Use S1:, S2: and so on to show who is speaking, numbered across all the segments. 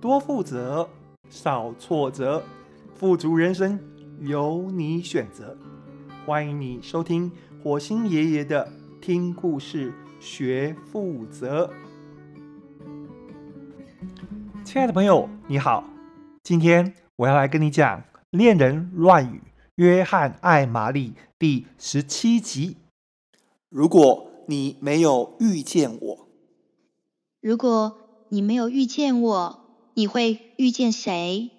S1: 多负责，少挫折，富足人生由你选择。欢迎你收听火星爷爷的听故事学负责。亲爱的朋友，你好，今天我要来跟你讲《恋人乱语》约翰爱玛丽第十七集。如果你没有遇见我，
S2: 如果你没有遇见我。你会遇见谁？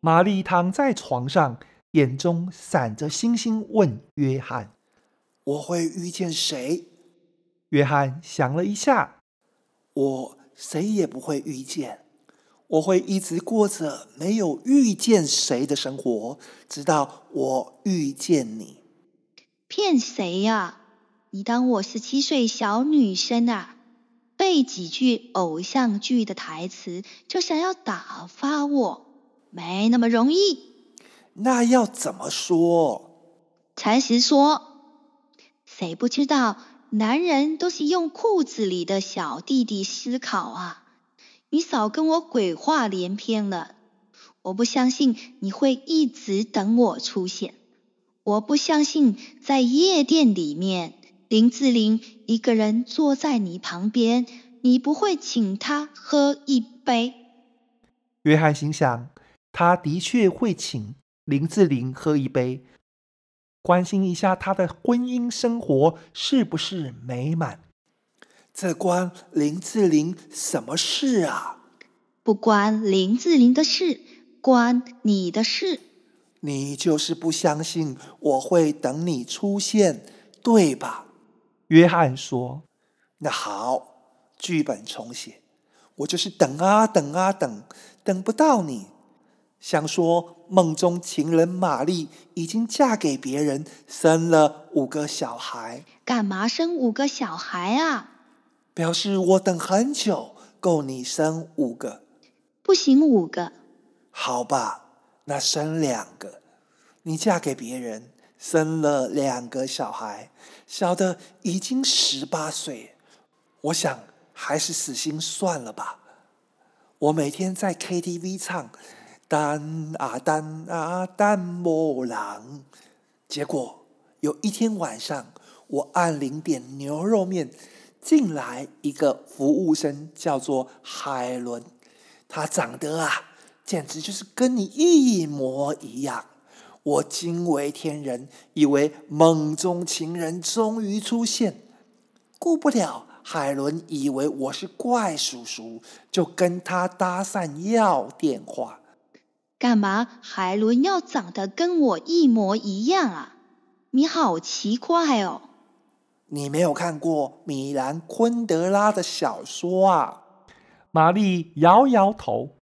S1: 玛丽躺在床上，眼中闪着星星，问约翰：“
S3: 我会遇见谁？”
S1: 约翰想了一下：“
S3: 我谁也不会遇见，我会一直过着没有遇见谁的生活，直到我遇见你。”
S2: 骗谁呀？你当我是七岁小女生啊？背几句偶像剧的台词就想要打发我，没那么容易。
S3: 那要怎么说？
S2: 禅师说，谁不知道男人都是用裤子里的小弟弟思考啊？你少跟我鬼话连篇了。我不相信你会一直等我出现。我不相信在夜店里面。林志玲一个人坐在你旁边，你不会请她喝一杯？
S1: 约翰心想，他的确会请林志玲喝一杯，关心一下她的婚姻生活是不是美满。
S3: 这关林志玲什么事啊？
S2: 不关林志玲的事，关你的事。
S3: 你就是不相信我会等你出现，对吧？
S1: 约翰说：“
S3: 那好，剧本重写。我就是等啊等啊等，等不到你。想说梦中情人玛丽已经嫁给别人，生了五个小孩。
S2: 干嘛生五个小孩啊？
S3: 表示我等很久，够你生五个。
S2: 不行，五个。
S3: 好吧，那生两个。你嫁给别人。”生了两个小孩，小的已经十八岁，我想还是死心算了吧。我每天在 KTV 唱“等啊等啊等某郎”，结果有一天晚上，我按零点牛肉面，进来一个服务生，叫做海伦，他长得啊，简直就是跟你一模一样。我惊为天人，以为梦中情人终于出现。顾不了海伦以为我是怪叔叔，就跟他搭讪要电话。
S2: 干嘛？海伦要长得跟我一模一样啊？你好奇怪哦！
S3: 你没有看过米兰昆德拉的小说啊？
S1: 玛丽摇摇头。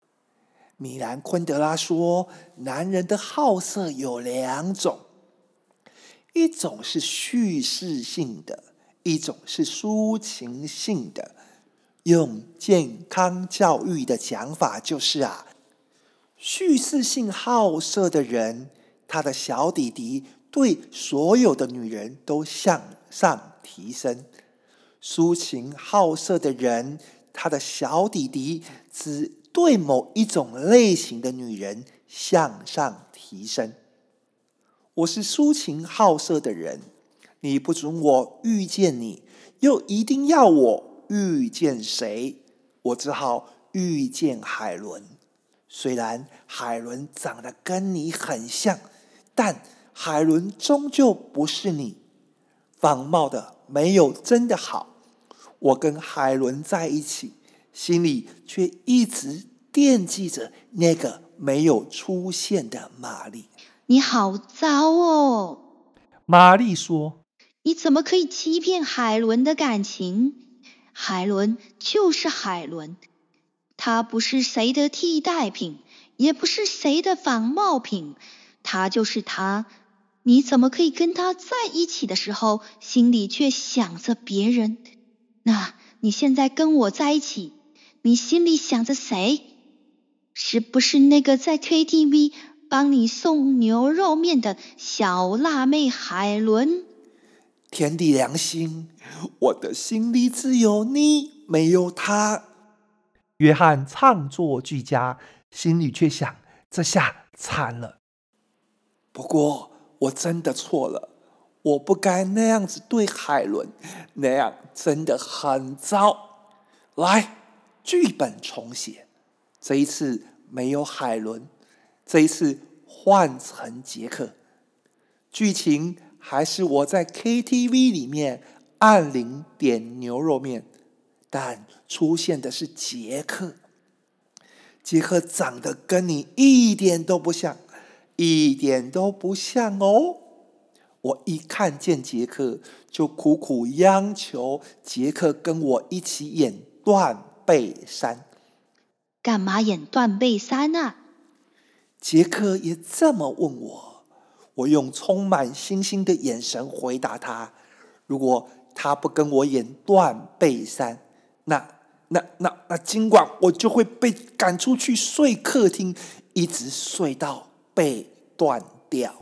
S3: 米兰昆德拉说：“男人的好色有两种，一种是叙事性的，一种是抒情性的。用健康教育的讲法就是啊，叙事性好色的人，他的小弟弟对所有的女人都向上提升；抒情好色的人，他的小弟弟只。”对某一种类型的女人向上提升。我是抒情好色的人，你不准我遇见你，又一定要我遇见谁？我只好遇见海伦。虽然海伦长得跟你很像，但海伦终究不是你。仿冒的没有真的好。我跟海伦在一起。心里却一直惦记着那个没有出现的玛丽。
S2: 你好糟哦！
S1: 玛丽说：“
S2: 你怎么可以欺骗海伦的感情？海伦就是海伦，她不是谁的替代品，也不是谁的仿冒品，她就是她。你怎么可以跟她在一起的时候，心里却想着别人？那你现在跟我在一起？”你心里想着谁？是不是那个在 KTV 帮你送牛肉面的小辣妹海伦？
S3: 天地良心，我的心里只有你，没有他。
S1: 约翰唱作俱佳，心里却想：这下惨了。
S3: 不过我真的错了，我不该那样子对海伦，那样真的很糟。来，剧本重写，这一次没有海伦，这一次换成杰克。剧情还是我在 KTV 里面按铃点牛肉面，但出现的是杰克。杰克长得跟你一点都不像。一点都不像哦！我一看见杰克，就苦苦央求杰克跟我一起演断背山。
S2: 干嘛演断背山啊？
S3: 杰克也这么问我，我用充满信心的眼神回答他：如果他不跟我演断背山，那那那那今晚我就会被赶出去睡客厅，一直睡到。被断掉。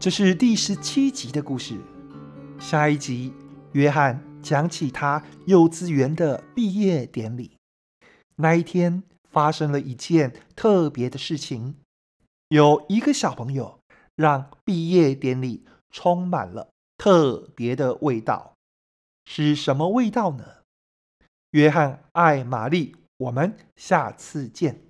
S1: 这是第十七集的故事。下一集，约翰讲起他幼稚园的毕业典礼。那一天发生了一件特别的事情，有一个小朋友让毕业典礼充满了特别的味道。是什么味道呢？约翰爱玛丽，我们下次见。